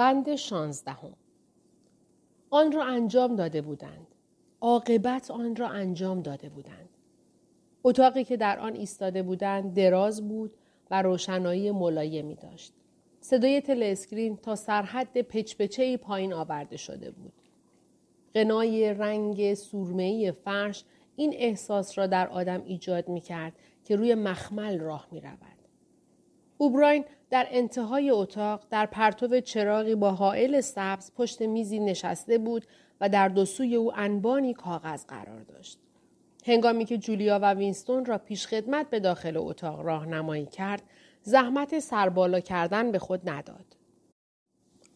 بند شانزدهم آن را انجام داده بودند. عاقبت آن را انجام داده بودند. اتاقی که در آن ایستاده بودند دراز بود و روشنایی ملایمی داشت. صدای تلسکرین تا سرحد پچپچه پایین آورده شده بود. قنای رنگ سورمهی فرش این احساس را در آدم ایجاد می کرد که روی مخمل راه می رود. اوبراین در انتهای اتاق در پرتو چراغی با حائل سبز پشت میزی نشسته بود و در دو سوی او انبانی کاغذ قرار داشت. هنگامی که جولیا و وینستون را پیش خدمت به داخل اتاق راهنمایی کرد، زحمت سربالا کردن به خود نداد.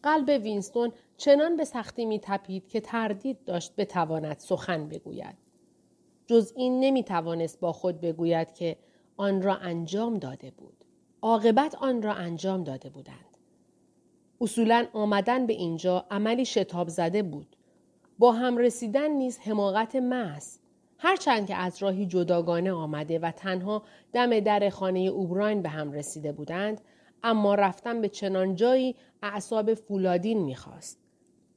قلب وینستون چنان به سختی می تپید که تردید داشت بتواند سخن بگوید. جز این نمی توانست با خود بگوید که آن را انجام داده بود. عاقبت آن را انجام داده بودند. اصولا آمدن به اینجا عملی شتاب زده بود. با هم رسیدن نیز حماقت محض هرچند که از راهی جداگانه آمده و تنها دم در خانه اوبراین به هم رسیده بودند اما رفتن به چنان جایی اعصاب فولادین می‌خواست.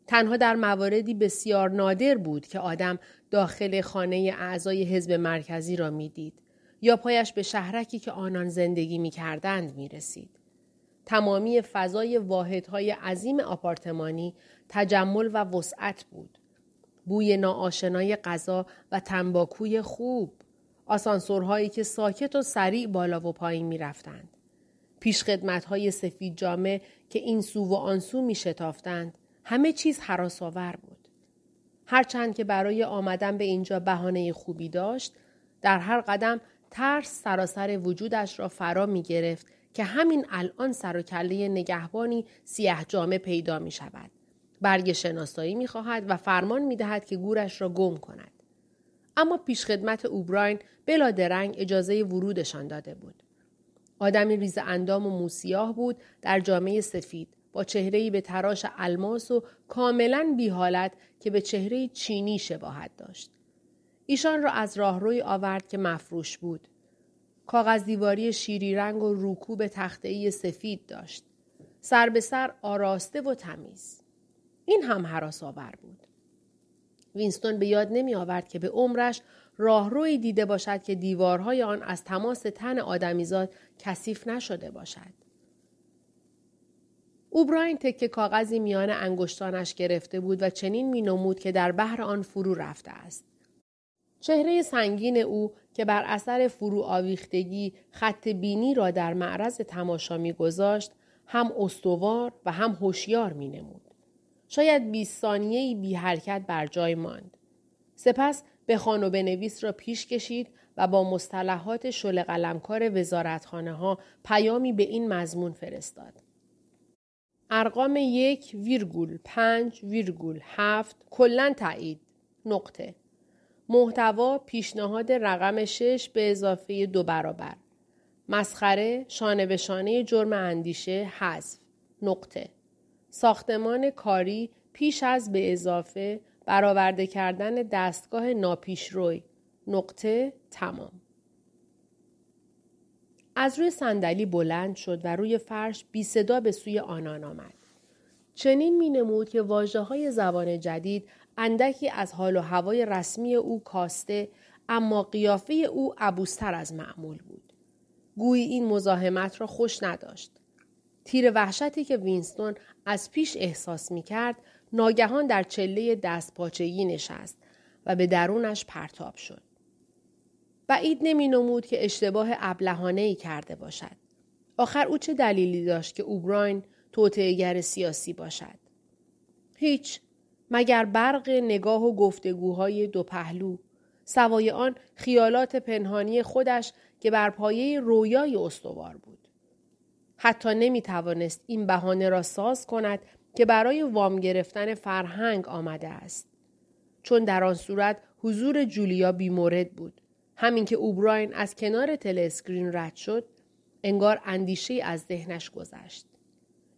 تنها در مواردی بسیار نادر بود که آدم داخل خانه اعضای حزب مرکزی را می‌دید یا پایش به شهرکی که آنان زندگی می‌کردند می‌رسید. تمامی فضای واحدهای عظیم آپارتمانی تجمل و وسعت بود. بوی ناآشنای غذا و تنباکوی خوب. آسانسورهایی که ساکت و سریع بالا و پایین می رفتند. های سفید جامه که این سو و آن سو می شتافتند. همه چیز حراساور بود. هرچند که برای آمدن به اینجا بهانه خوبی داشت، در هر قدم ترس سراسر وجودش را فرا می گرفت که همین الان سر و کله نگهبانی سیاه جامه پیدا می شود. برگ شناسایی می خواهد و فرمان می دهد که گورش را گم کند. اما پیشخدمت اوبراین بلا درنگ اجازه ورودشان داده بود. آدمی ریز اندام و موسیاه بود در جامعه سفید با چهرهی به تراش الماس و کاملا بی حالت که به چهره چینی شباهت داشت. ایشان را از راهروی آورد که مفروش بود. کاغذ دیواری شیری رنگ و روکوب تخته سفید داشت. سر به سر آراسته و تمیز. این هم حراس آور بود. وینستون به یاد نمی آورد که به عمرش راهروی دیده باشد که دیوارهای آن از تماس تن آدمیزاد کثیف نشده باشد. اوبراین تکه کاغذی میان انگشتانش گرفته بود و چنین می نمود که در بحر آن فرو رفته است. چهره سنگین او که بر اثر فرو آویختگی خط بینی را در معرض تماشا گذاشت هم استوار و هم هوشیار می نمود. شاید 20 ثانیه بی حرکت بر جای ماند. سپس به خانو بنویس را پیش کشید و با مصطلحات شل قلمکار وزارتخانه ها پیامی به این مضمون فرستاد. ارقام یک ویرگول پنج ویرگول هفت کلن تایید نقطه محتوا پیشنهاد رقم شش به اضافه دو برابر. مسخره شانه به شانه جرم اندیشه حذف. نقطه. ساختمان کاری پیش از به اضافه برآورده کردن دستگاه ناپیشروی. نقطه تمام. از روی صندلی بلند شد و روی فرش بی صدا به سوی آنان آمد. چنین می نمود که واجه های زبان جدید اندکی از حال و هوای رسمی او کاسته اما قیافه او عبوستر از معمول بود. گویی این مزاحمت را خوش نداشت. تیر وحشتی که وینستون از پیش احساس می کرد ناگهان در چله دست پاچگی نشست و به درونش پرتاب شد. بعید نمی نمود که اشتباه ابلهانه ای کرده باشد. آخر او چه دلیلی داشت که اوبراین توطعهگر سیاسی باشد؟ هیچ مگر برق نگاه و گفتگوهای دو پهلو سوای آن خیالات پنهانی خودش که بر پایه رویای استوار بود. حتی نمی توانست این بهانه را ساز کند که برای وام گرفتن فرهنگ آمده است. چون در آن صورت حضور جولیا بیمورد بود. همین که اوبراین از کنار تلسکرین رد شد، انگار اندیشه از ذهنش گذشت.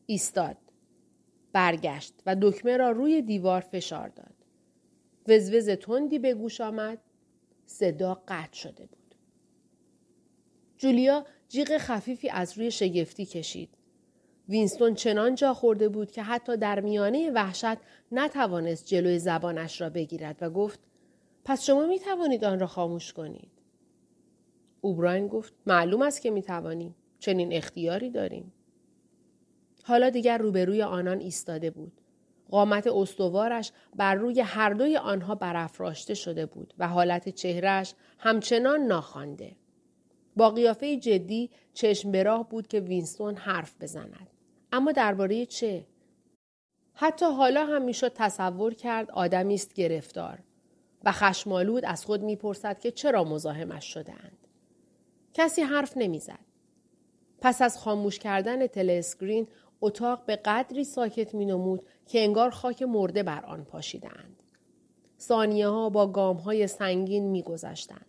ایستاد. برگشت و دکمه را روی دیوار فشار داد. وزوز تندی به گوش آمد. صدا قطع شده بود. جولیا جیغ خفیفی از روی شگفتی کشید. وینستون چنان جا خورده بود که حتی در میانه وحشت نتوانست جلوی زبانش را بگیرد و گفت پس شما می توانید آن را خاموش کنید. اوبراین گفت معلوم است که می توانیم. چنین اختیاری داریم. حالا دیگر روبروی آنان ایستاده بود. قامت استوارش بر روی هر دوی آنها برافراشته شده بود و حالت چهرش همچنان ناخوانده. با قیافه جدی چشم به راه بود که وینستون حرف بزند. اما درباره چه؟ حتی حالا هم می‌شد تصور کرد آدمی است گرفتار و خشمالود از خود می‌پرسد که چرا مزاحمش شدهاند. کسی حرف نمی‌زد. پس از خاموش کردن تلسکرین اتاق به قدری ساکت می نمود که انگار خاک مرده بر آن پاشیدند. ثانیه ها با گام های سنگین می گذشتند.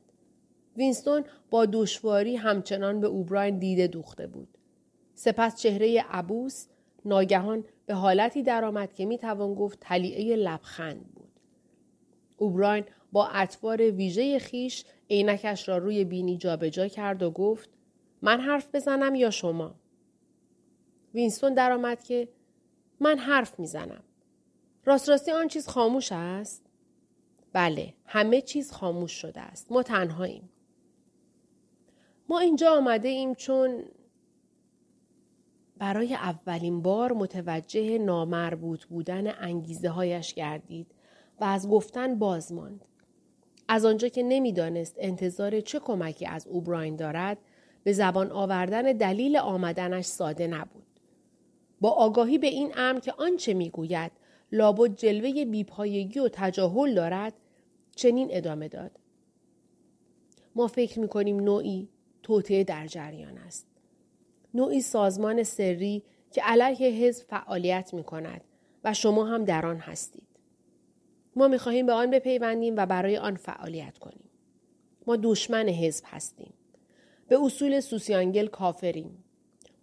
وینستون با دشواری همچنان به اوبراین دیده دوخته بود. سپس چهره عبوس ناگهان به حالتی درآمد که می توان گفت تلیعه لبخند بود. اوبراین با اطوار ویژه خیش عینکش را روی بینی جابجا کرد و گفت من حرف بزنم یا شما؟ وینستون درآمد که من حرف می‌زنم. راست راستی آن چیز خاموش است؟ بله، همه چیز خاموش شده است. ما تنهاییم. ما اینجا آمده ایم چون برای اولین بار متوجه نامربوط بودن انگیزه هایش گردید و از گفتن باز ماند. از آنجا که نمی‌دانست انتظار چه کمکی از اوبراین دارد به زبان آوردن دلیل آمدنش ساده نبود. با آگاهی به این امر که آنچه می‌گوید لابد جلوه بیپایگی و تجاهل دارد چنین ادامه داد. ما فکر می‌کنیم نوعی توطعه در جریان است. نوعی سازمان سری که علیه حزب فعالیت می کند و شما هم در آن هستید. ما می خواهیم به آن بپیوندیم و برای آن فعالیت کنیم. ما دشمن حزب هستیم. به اصول سوسیانگل کافریم.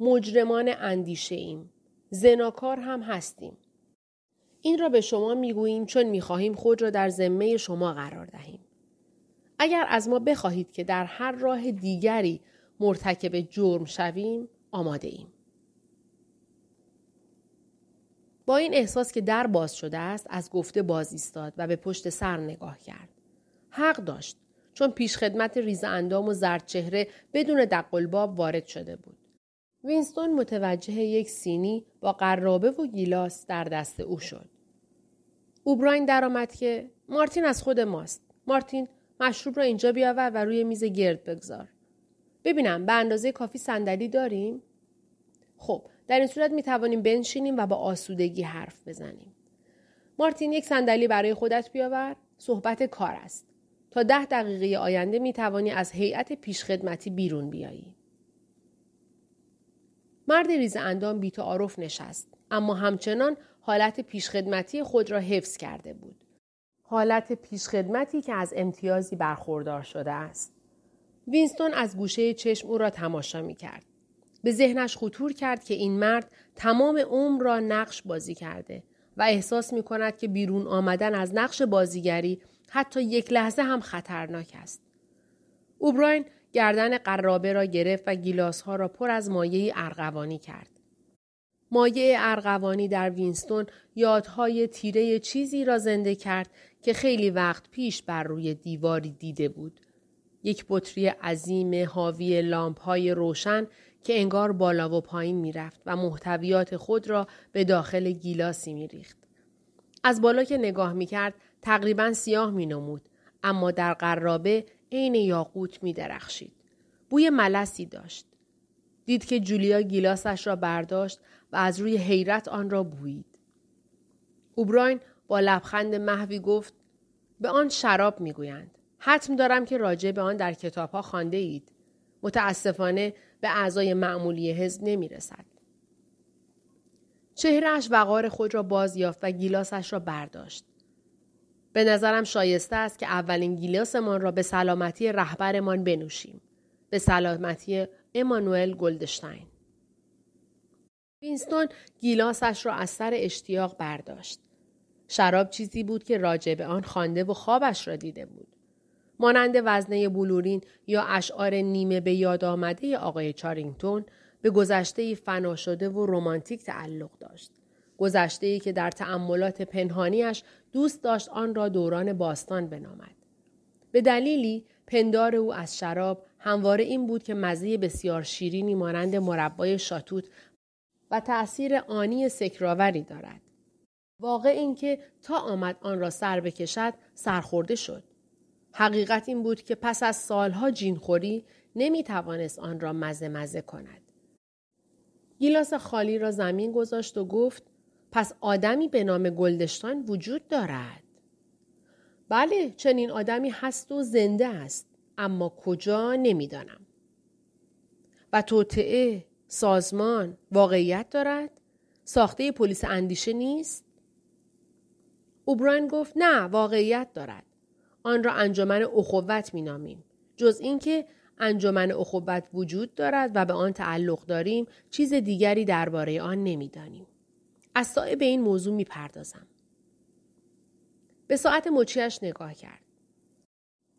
مجرمان اندیشه ایم. زناکار هم هستیم. این را به شما می‌گوییم چون می‌خواهیم خود را در ذمه شما قرار دهیم. اگر از ما بخواهید که در هر راه دیگری مرتکب جرم شویم آماده ایم. با این احساس که در باز شده است از گفته باز ایستاد و به پشت سر نگاه کرد. حق داشت چون پیشخدمت ریز اندام و زرد چهره بدون دقلباب وارد شده بود. وینستون متوجه یک سینی با قرابه و گیلاس در دست او شد. اوبراین درآمد که مارتین از خود ماست. مارتین مشروب را اینجا بیاور و روی میز گرد بگذار. ببینم به اندازه کافی صندلی داریم؟ خب در این صورت می توانیم بنشینیم و با آسودگی حرف بزنیم. مارتین یک صندلی برای خودت بیاور صحبت کار است. تا ده دقیقه آینده می توانی از هیئت پیشخدمتی بیرون بیایی. مرد ریز اندام بیتعارف نشست اما همچنان حالت پیشخدمتی خود را حفظ کرده بود. حالت پیشخدمتی که از امتیازی برخوردار شده است. وینستون از گوشه چشم او را تماشا می کرد. به ذهنش خطور کرد که این مرد تمام عمر را نقش بازی کرده و احساس می کند که بیرون آمدن از نقش بازیگری حتی یک لحظه هم خطرناک است. اوبراین گردن قرابه را گرفت و گیلاس ها را پر از مایه ارغوانی کرد. مایه ارغوانی در وینستون یادهای تیره چیزی را زنده کرد که خیلی وقت پیش بر روی دیواری دیده بود. یک بطری عظیم حاوی لامپ های روشن که انگار بالا و پایین می‌رفت و محتویات خود را به داخل گیلاسی میریخت. از بالا که نگاه می‌کرد تقریبا سیاه مینمود اما در قرابه عین یاقوت می درخشید. بوی ملسی داشت. دید که جولیا گیلاسش را برداشت و از روی حیرت آن را بویید. اوبراین با لبخند محوی گفت به آن شراب می‌گویند. حتم دارم که راجع به آن در کتاب ها خانده اید. متاسفانه به اعضای معمولی حزب نمی رسد. چهرهش وقار خود را باز یافت و گیلاسش را برداشت. به نظرم شایسته است که اولین گیلاسمان را به سلامتی رهبرمان بنوشیم. به سلامتی امانوئل گلدشتاین. وینستون گیلاسش را از سر اشتیاق برداشت. شراب چیزی بود که راجع به آن خوانده و خوابش را دیده بود. مانند وزنه بلورین یا اشعار نیمه به یاد آمده آقای چارینگتون به گذشته فنا شده و رمانتیک تعلق داشت. گذشته که در تأملات پنهانیش دوست داشت آن را دوران باستان بنامد. به دلیلی پندار او از شراب همواره این بود که مزه بسیار شیرینی مانند مربای شاتوت و تأثیر آنی سکراوری دارد. واقع این که تا آمد آن را سر بکشد سرخورده شد. حقیقت این بود که پس از سالها جینخوری نمی توانست آن را مزه مزه کند. گیلاس خالی را زمین گذاشت و گفت پس آدمی به نام گلدشتان وجود دارد. بله چنین آدمی هست و زنده است اما کجا نمی‌دانم. و توطعه سازمان واقعیت دارد؟ ساخته پلیس اندیشه نیست؟ اوبراین گفت نه واقعیت دارد. آن را انجمن اخوت می نامیم. جز اینکه انجمن اخوت وجود دارد و به آن تعلق داریم چیز دیگری درباره آن نمی‌دانیم. از سایه به این موضوع می پردازم. به ساعت مچیش نگاه کرد.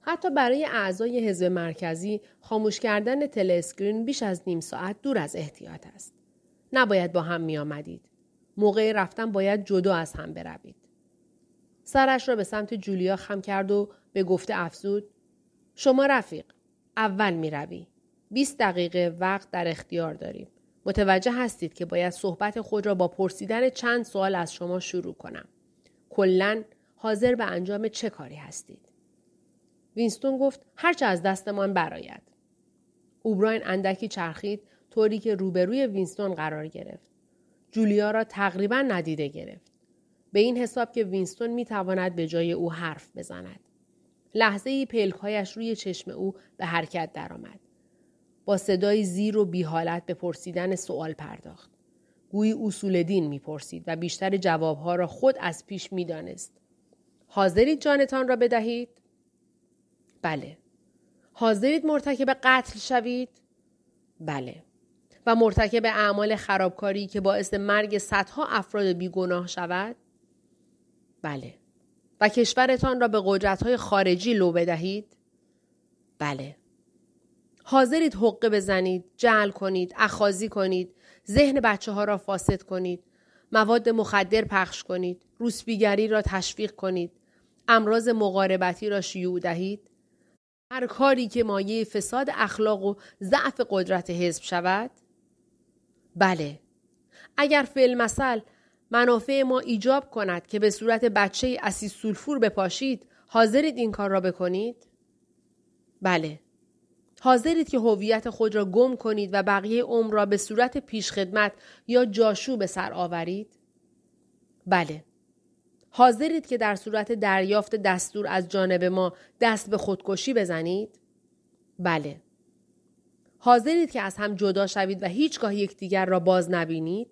حتی برای اعضای حزب مرکزی خاموش کردن تلسکرین بیش از نیم ساعت دور از احتیاط است. نباید با هم می آمدید. موقع رفتن باید جدا از هم بروید. سرش را به سمت جولیا خم کرد و به گفته افزود شما رفیق اول می روی. 20 دقیقه وقت در اختیار داریم. متوجه هستید که باید صحبت خود را با پرسیدن چند سوال از شما شروع کنم. کلا حاضر به انجام چه کاری هستید؟ وینستون گفت هرچه از دستمان براید. اوبراین اندکی چرخید طوری که روبروی وینستون قرار گرفت. جولیا را تقریبا ندیده گرفت. به این حساب که وینستون می تواند به جای او حرف بزند. لحظه ای پلکهایش روی چشم او به حرکت درآمد. با صدای زیر و بیحالت به پرسیدن سوال پرداخت. گویی اصول دین می‌پرسید و بیشتر جوابها را خود از پیش می‌دانست. حاضرید جانتان را بدهید؟ بله. حاضرید مرتکب قتل شوید؟ بله. و مرتکب اعمال خرابکاری که باعث مرگ صدها افراد بیگناه شود؟ بله. و کشورتان را به قدرت‌های خارجی لو بدهید؟ بله. حاضرید حقه بزنید، جعل کنید، اخازی کنید، ذهن بچه ها را فاسد کنید، مواد مخدر پخش کنید، روسبیگری را تشویق کنید، امراض مقاربتی را شیوع دهید؟ هر کاری که مایه فساد اخلاق و ضعف قدرت حزب شود؟ بله. اگر فعل مثل منافع ما ایجاب کند که به صورت بچه اسیس سولفور بپاشید حاضرید این کار را بکنید؟ بله. حاضرید که هویت خود را گم کنید و بقیه عمر را به صورت پیشخدمت یا جاشو به سر آورید؟ بله. حاضرید که در صورت دریافت دستور از جانب ما دست به خودکشی بزنید؟ بله. حاضرید که از هم جدا شوید و هیچگاه یکدیگر را باز نبینید؟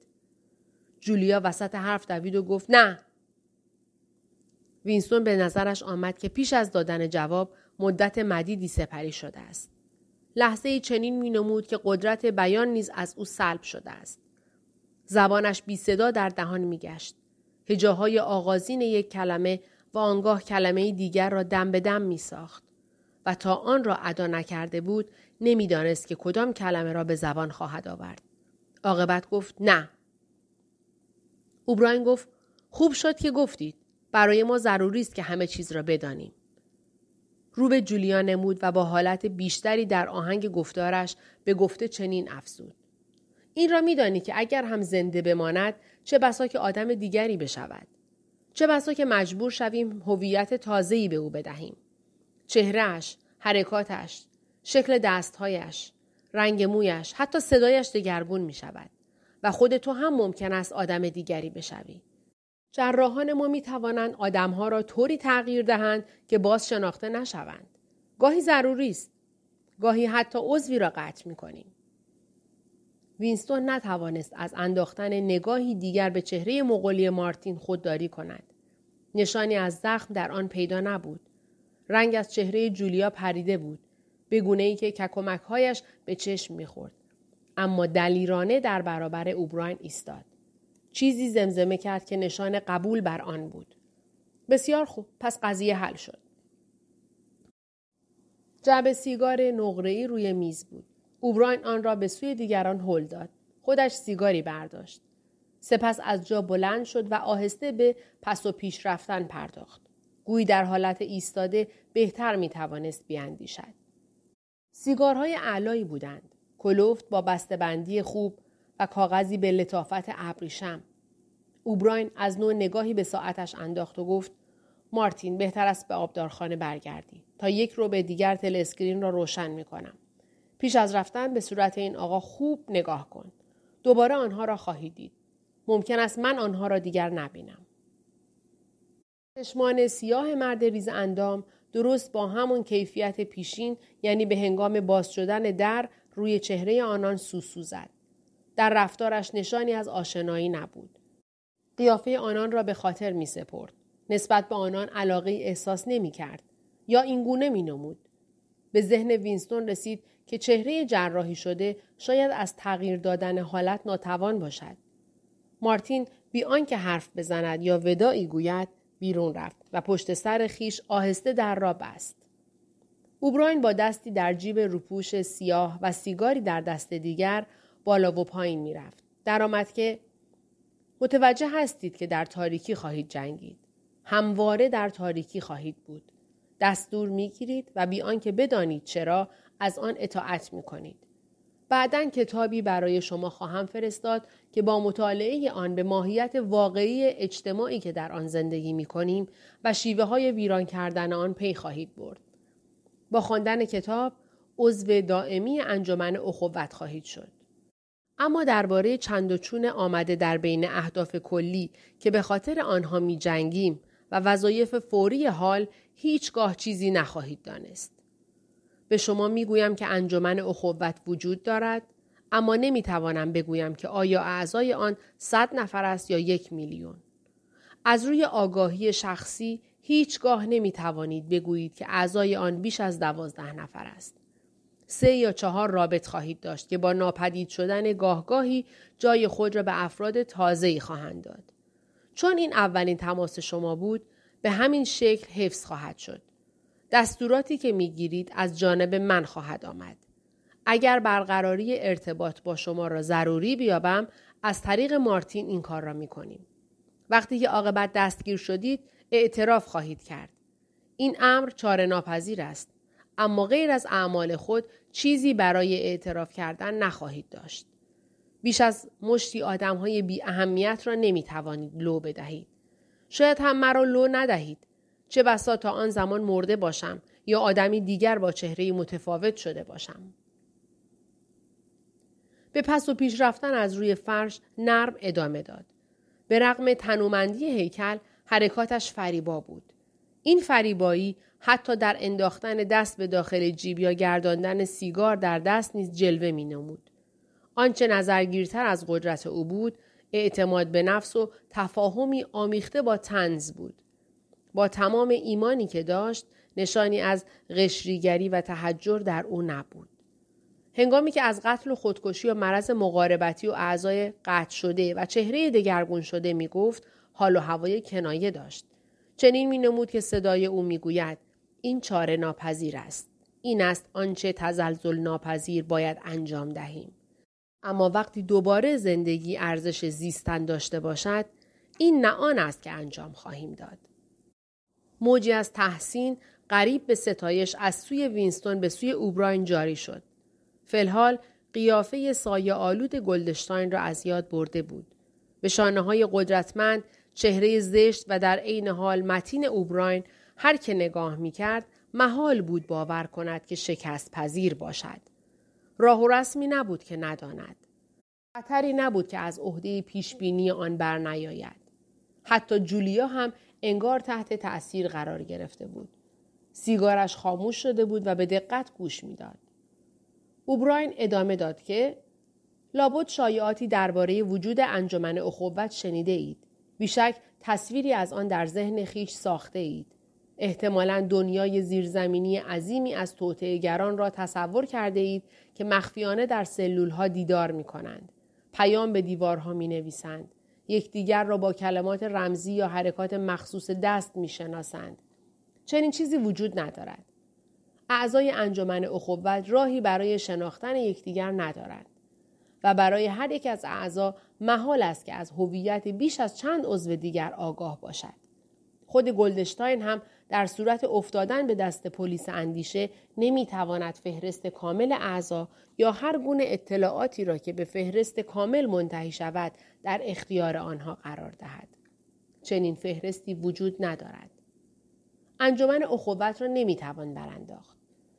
جولیا وسط حرف دوید و گفت نه. وینستون به نظرش آمد که پیش از دادن جواب مدت مدیدی سپری شده است. لحظه چنین می نمود که قدرت بیان نیز از او سلب شده است. زبانش بی صدا در دهان می گشت. هجاهای آغازین یک کلمه و آنگاه کلمه دیگر را دم به دم می ساخت. و تا آن را ادا نکرده بود نمی‌دانست که کدام کلمه را به زبان خواهد آورد. عاقبت گفت نه. اوبراین گفت خوب شد که گفتید. برای ما ضروری است که همه چیز را بدانیم. رو به جولیا نمود و با حالت بیشتری در آهنگ گفتارش به گفته چنین افزود. این را میدانی که اگر هم زنده بماند چه بسا که آدم دیگری بشود. چه بسا که مجبور شویم هویت تازه‌ای به او بدهیم. چهرهش، حرکاتش، شکل دستهایش، رنگ مویش، حتی صدایش دگرگون می شود. و خود تو هم ممکن است آدم دیگری بشوی. جراحان ما می توانند آدمها را طوری تغییر دهند که باز شناخته نشوند. گاهی ضروری است. گاهی حتی عضوی را قطع می کنیم. وینستون نتوانست از انداختن نگاهی دیگر به چهره مغولی مارتین خودداری کند. نشانی از زخم در آن پیدا نبود. رنگ از چهره جولیا پریده بود. به گونه ای که ککمکهایش به چشم می‌خورد. اما دلیرانه در برابر اوبراین ایستاد. چیزی زمزمه کرد که نشان قبول بر آن بود. بسیار خوب پس قضیه حل شد. جعب سیگار نقره‌ای روی میز بود. اوبراین آن را به سوی دیگران هل داد خودش سیگاری برداشت سپس از جا بلند شد و آهسته به پس و پیش رفتن پرداخت گویی در حالت ایستاده بهتر می توانست بیاندیشد سیگارهای علایی بودند کلوفت با بسته‌بندی خوب و کاغذی به لطافت ابریشم اوبراین از نو نگاهی به ساعتش انداخت و گفت مارتین بهتر است به آبدارخانه برگردی تا یک ربع دیگر telescreen را روشن می کنم. پیش از رفتن به صورت این آقا خوب نگاه کن. دوباره آنها را خواهی دید. ممکن است من آنها را دیگر نبینم. چشمان سیاه مرد ریز اندام درست با همون کیفیت پیشین یعنی به هنگام باز شدن در روی چهره آنان سوسو زد. در رفتارش نشانی از آشنایی نبود. قیافه آنان را به خاطر می سپرد. نسبت به آنان علاقه احساس نمی کرد. یا اینگونه می نمود. به ذهن وینستون رسید که چهره جراحی شده شاید از تغییر دادن حالت ناتوان باشد. مارتین بی آنکه حرف بزند یا ودایی گوید بیرون رفت و پشت سر خیش آهسته در را بست. اوبراین با دستی در جیب روپوش سیاه و سیگاری در دست دیگر بالا و پایین می رفت. درآمد که متوجه هستید که در تاریکی خواهید جنگید. همواره در تاریکی خواهید بود. دستور می گیرید و بی آنکه بدانید چرا از آن اطاعت می کنید. بعدا کتابی برای شما خواهم فرستاد که با مطالعه آن به ماهیت واقعی اجتماعی که در آن زندگی می کنیم و شیوه های ویران کردن آن پی خواهید برد. با خواندن کتاب عضو دائمی انجمن اخوت خواهید شد. اما درباره چند و چون آمده در بین اهداف کلی که به خاطر آنها می جنگیم و وظایف فوری حال هیچگاه چیزی نخواهید دانست. به شما می گویم که انجمن اخوت وجود دارد اما نمی توانم بگویم که آیا اعضای آن صد نفر است یا یک میلیون. از روی آگاهی شخصی هیچگاه نمی توانید بگویید که اعضای آن بیش از دوازده نفر است. سه یا چهار رابط خواهید داشت که با ناپدید شدن گاهگاهی جای خود را به افراد تازه‌ای خواهند داد. چون این اولین تماس شما بود به همین شکل حفظ خواهد شد. دستوراتی که می‌گیرید از جانب من خواهد آمد. اگر برقراری ارتباط با شما را ضروری بیابم از طریق مارتین این کار را می کنیم. وقتی که عاقبت دستگیر شدید اعتراف خواهید کرد. این امر چاره ناپذیر است. اما غیر از اعمال خود چیزی برای اعتراف کردن نخواهید داشت. بیش از مشتی آدم های بی اهمیت را نمی توانید لو بدهید. شاید هم مرا لو ندهید. چه بسا تا آن زمان مرده باشم یا آدمی دیگر با چهره متفاوت شده باشم. به پس و پیش رفتن از روی فرش نرم ادامه داد. به رغم تنومندی هیکل حرکاتش فریبا بود. این فریبایی حتی در انداختن دست به داخل جیب یا گرداندن سیگار در دست نیز جلوه می نمود. آنچه نظرگیرتر از قدرت او بود اعتماد به نفس و تفاهمی آمیخته با تنز بود. با تمام ایمانی که داشت نشانی از قشریگری و تحجر در او نبود. هنگامی که از قتل و خودکشی و مرض مقاربتی و اعضای قطع شده و چهره دگرگون شده می گفت حال و هوای کنایه داشت. چنین می نمود که صدای او می گوید این چاره ناپذیر است. این است آنچه تزلزل ناپذیر باید انجام دهیم. اما وقتی دوباره زندگی ارزش زیستن داشته باشد این نه آن است که انجام خواهیم داد. موجی از تحسین قریب به ستایش از سوی وینستون به سوی اوبراین جاری شد. فلحال قیافه سایه آلود گلدشتاین را از یاد برده بود. به شانه های قدرتمند چهره زشت و در عین حال متین اوبراین هر که نگاه می کرد محال بود باور کند که شکست پذیر باشد. راه و رسمی نبود که نداند. خطری نبود که از عهده پیشبینی آن بر نیاید. حتی جولیا هم انگار تحت تأثیر قرار گرفته بود. سیگارش خاموش شده بود و به دقت گوش می‌داد. اوبراین ادامه داد که لابد شایعاتی درباره وجود انجمن اخوت شنیده اید. بیشک تصویری از آن در ذهن خیش ساخته اید. احتمالا دنیای زیرزمینی عظیمی از گران را تصور کرده اید که مخفیانه در سلول ها دیدار می کنند. پیام به دیوارها می نویسند. یکدیگر را با کلمات رمزی یا حرکات مخصوص دست می شناسند. چنین چیزی وجود ندارد. اعضای انجمن اخوت راهی برای شناختن یکدیگر ندارند و برای هر یک از اعضا محال است که از هویت بیش از چند عضو دیگر آگاه باشد خود گلدشتاین هم در صورت افتادن به دست پلیس اندیشه نمی‌تواند فهرست کامل اعضا یا هر گونه اطلاعاتی را که به فهرست کامل منتهی شود در اختیار آنها قرار دهد. چنین فهرستی وجود ندارد. انجمن اخوت را نمی‌توان برانداخت.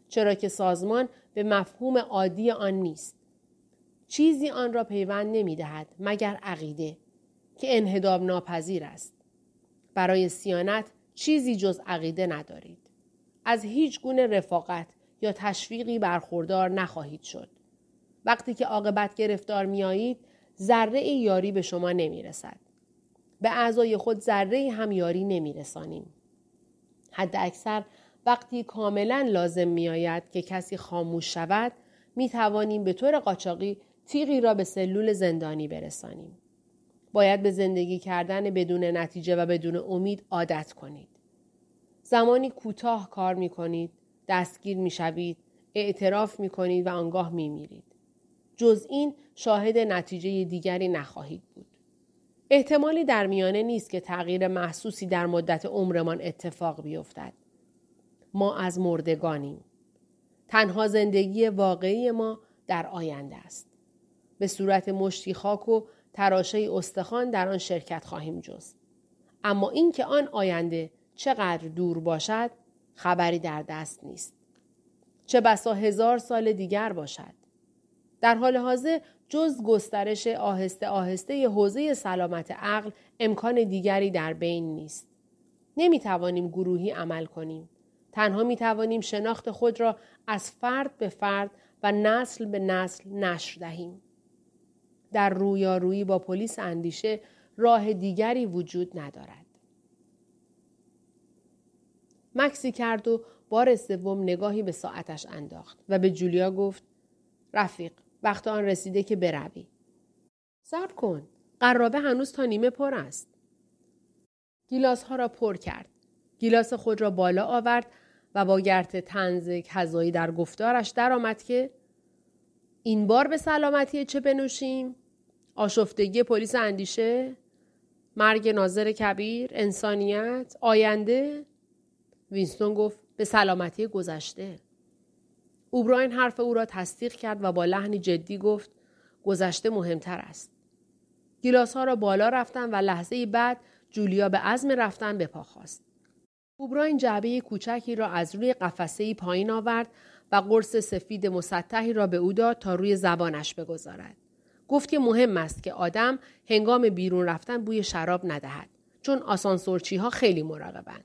چرا که سازمان به مفهوم عادی آن نیست. چیزی آن را پیوند نمی‌دهد مگر عقیده که انهداب ناپذیر است. برای سیانت چیزی جز عقیده ندارید. از هیچ گونه رفاقت یا تشویقی برخوردار نخواهید شد. وقتی که عاقبت گرفتار میایید ذره یاری به شما نمی رسد. به اعضای خود ذره هم یاری نمی رسانیم. حد اکثر وقتی کاملا لازم می آید که کسی خاموش شود می توانیم به طور قاچاقی تیغی را به سلول زندانی برسانیم. باید به زندگی کردن بدون نتیجه و بدون امید عادت کنید. زمانی کوتاه کار می کنید، دستگیر می شوید، اعتراف می کنید و آنگاه می میرید. جز این شاهد نتیجه دیگری نخواهید بود. احتمالی در میانه نیست که تغییر محسوسی در مدت عمرمان اتفاق بیفتد. ما از مردگانیم. تنها زندگی واقعی ما در آینده است. به صورت مشتی خاک و تراشه استخوان در آن شرکت خواهیم جست. اما اینکه آن آینده چقدر دور باشد خبری در دست نیست. چه بسا هزار سال دیگر باشد. در حال حاضر جز گسترش آهسته آهسته حوزه سلامت عقل امکان دیگری در بین نیست. نمی توانیم گروهی عمل کنیم. تنها می توانیم شناخت خود را از فرد به فرد و نسل به نسل نشر دهیم. در رویارویی با پلیس اندیشه راه دیگری وجود ندارد. مکسی کرد و بار سوم نگاهی به ساعتش انداخت و به جولیا گفت رفیق وقت آن رسیده که بروی. صبر کن. قرابه هنوز تا نیمه پر است. گیلاس ها را پر کرد. گیلاس خود را بالا آورد و با گرت تنز کذایی در گفتارش درآمد که این بار به سلامتی چه بنوشیم؟ آشفتگی پلیس اندیشه؟ مرگ ناظر کبیر؟ انسانیت؟ آینده؟ وینستون گفت به سلامتی گذشته. اوبراین حرف او را تصدیق کرد و با لحنی جدی گفت گذشته مهمتر است. گیلاس ها را بالا رفتن و لحظه بعد جولیا به عزم رفتن به پا خواست. اوبراین جعبه کوچکی را از روی قفسه پایین آورد و قرص سفید مسطحی را به او داد تا روی زبانش بگذارد. گفت که مهم است که آدم هنگام بیرون رفتن بوی شراب ندهد چون آسانسورچی ها خیلی مراقبند.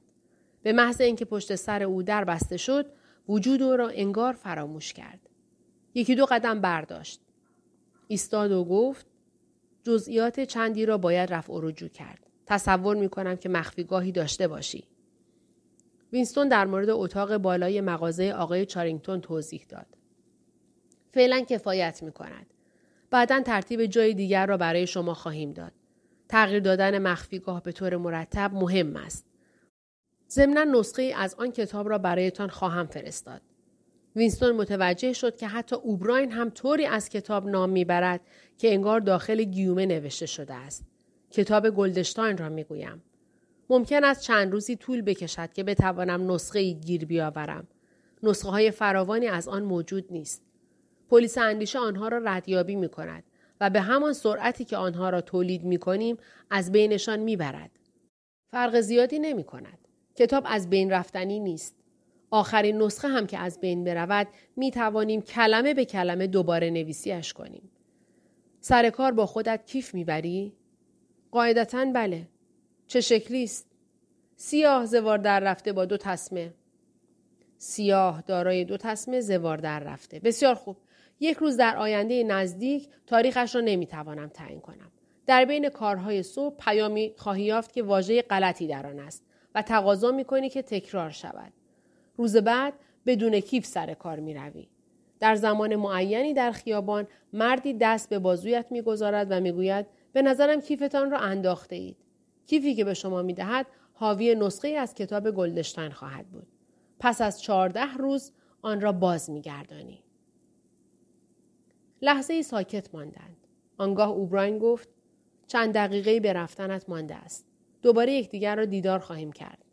به محض اینکه پشت سر او در بسته شد وجود او را انگار فراموش کرد. یکی دو قدم برداشت. ایستاد و گفت جزئیات چندی را باید رفع و رجوع کرد. تصور می کنم که مخفیگاهی داشته باشی. وینستون در مورد اتاق بالای مغازه آقای چارینگتون توضیح داد. فعلا کفایت می کند. بعدا ترتیب جای دیگر را برای شما خواهیم داد. تغییر دادن مخفیگاه به طور مرتب مهم است. ضمنا نسخه از آن کتاب را برایتان خواهم فرستاد. وینستون متوجه شد که حتی اوبراین هم طوری از کتاب نام می‌برد که انگار داخل گیومه نوشته شده است. کتاب گلدشتاین را می‌گویم. ممکن است چند روزی طول بکشد که بتوانم نسخه ای گیر بیاورم. نسخه های فراوانی از آن موجود نیست. پلیس اندیشه آنها را ردیابی می کند و به همان سرعتی که آنها را تولید می کنیم از بینشان می برد. فرق زیادی نمی کند. کتاب از بین رفتنی نیست. آخرین نسخه هم که از بین برود می توانیم کلمه به کلمه دوباره نویسیش کنیم. سر کار با خودت کیف می‌بری؟ قاعدتا بله. چه شکلی است؟ سیاه زوار در رفته با دو تسمه. سیاه دارای دو تسمه زوار در رفته. بسیار خوب. یک روز در آینده نزدیک تاریخش را نمی‌توانم تعیین کنم. در بین کارهای صبح پیامی خواهی یافت که واژه غلطی در آن است و تقاضا می‌کنی که تکرار شود. روز بعد بدون کیف سر کار می روی. در زمان معینی در خیابان مردی دست به بازویت می‌گذارد و می‌گوید به نظرم کیفتان را انداخته اید. کیفی که به شما می‌دهد حاوی نسخه از کتاب گلدشتن خواهد بود. پس از چهارده روز آن را باز میگردانی. لحظه ای ساکت ماندند. آنگاه اوبراین گفت چند دقیقه به رفتنت مانده است. دوباره یکدیگر را دیدار خواهیم کرد.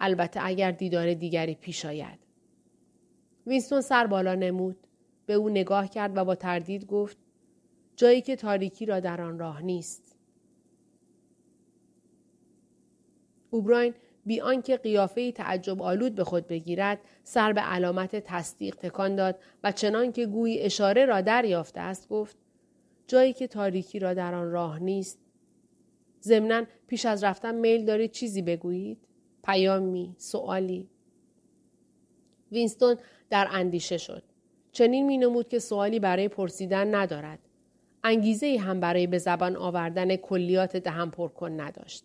البته اگر دیدار دیگری پیش آید. وینستون سر بالا نمود. به او نگاه کرد و با تردید گفت جایی که تاریکی را در آن راه نیست. اوبراین بی آنکه قیافه تعجب آلود به خود بگیرد سر به علامت تصدیق تکان داد و چنان که گویی اشاره را دریافته است گفت جایی که تاریکی را در آن راه نیست. ضمنا پیش از رفتن میل دارید چیزی بگویید؟ پیامی سوالی. وینستون در اندیشه شد. چنین می نمود که سوالی برای پرسیدن ندارد. انگیزه ای هم برای به زبان آوردن کلیات دهم پرکن نداشت.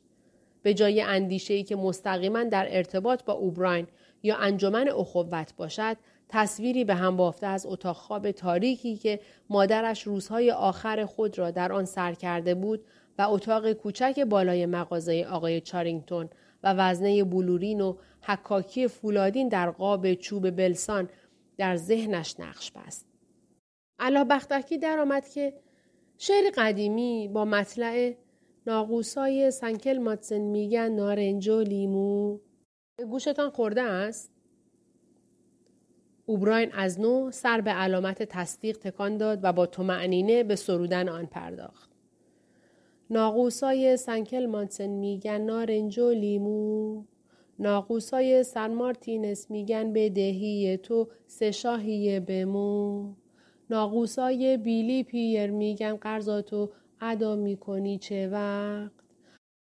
به جای اندیشه ای که مستقیما در ارتباط با اوبراین یا انجمن اخوت باشد تصویری به هم بافته از اتاق خواب تاریکی که مادرش روزهای آخر خود را در آن سر کرده بود و اتاق کوچک بالای مغازه آقای چارینگتون و وزنه بلورین و حکاکی فولادین در قاب چوب بلسان در ذهنش نقش بست. علا بختکی درآمد که شعر قدیمی با مطلع ناقوسای سنکل ماتسن میگن نارنج و لیمو گوشتان خورده است؟ اوبراین از نو سر به علامت تصدیق تکان داد و با معنینه به سرودن آن پرداخت. ناقوسای سن کلمانس میگن نارنج و لیمو ناقوسای سن مارتینس میگن بدهی تو سه شاهی به مو ناقوسای بیلی پیر میگن قرضاتو ادا می‌کنی چه وقت؟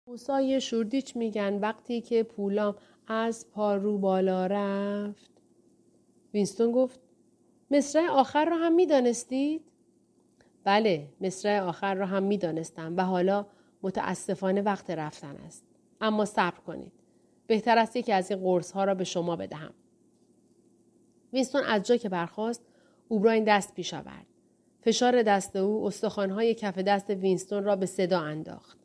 ناقوسای شوردیچ میگن وقتی که پولام از پارو بالا رفت. وینستون گفت مصرع آخر را هم می‌دانستید؟ بله مصرع آخر را هم می‌دانستم و حالا متاسفانه وقت رفتن است. اما صبر کنید. بهتر است یکی از این قرص ها را به شما بدهم. وینستون از جا که برخاست اوبراین دست پیش آورد. فشار دست او استخوانهای کف دست وینستون را به صدا انداخت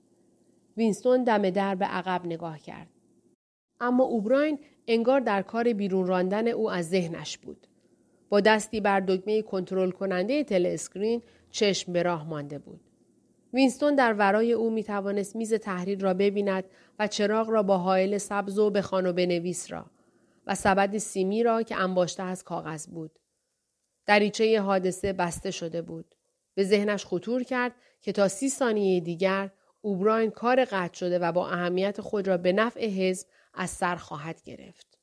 وینستون دم در به عقب نگاه کرد اما اوبراین انگار در کار بیرون راندن او از ذهنش بود با دستی بر دکمه کنترل کننده telescreen چشم به راه مانده بود. وینستون در ورای او می توانست میز تحریر را ببیند و چراغ را با حائل سبز و بخوان و بنویس را و سبد سیمی را که انباشته از کاغذ بود. دریچه حادثه بسته شده بود. به ذهنش خطور کرد که تا سی ثانیه دیگر اوبراین کار قطع شده و با اهمیت خود را به نفع حزب از سر خواهد گرفت.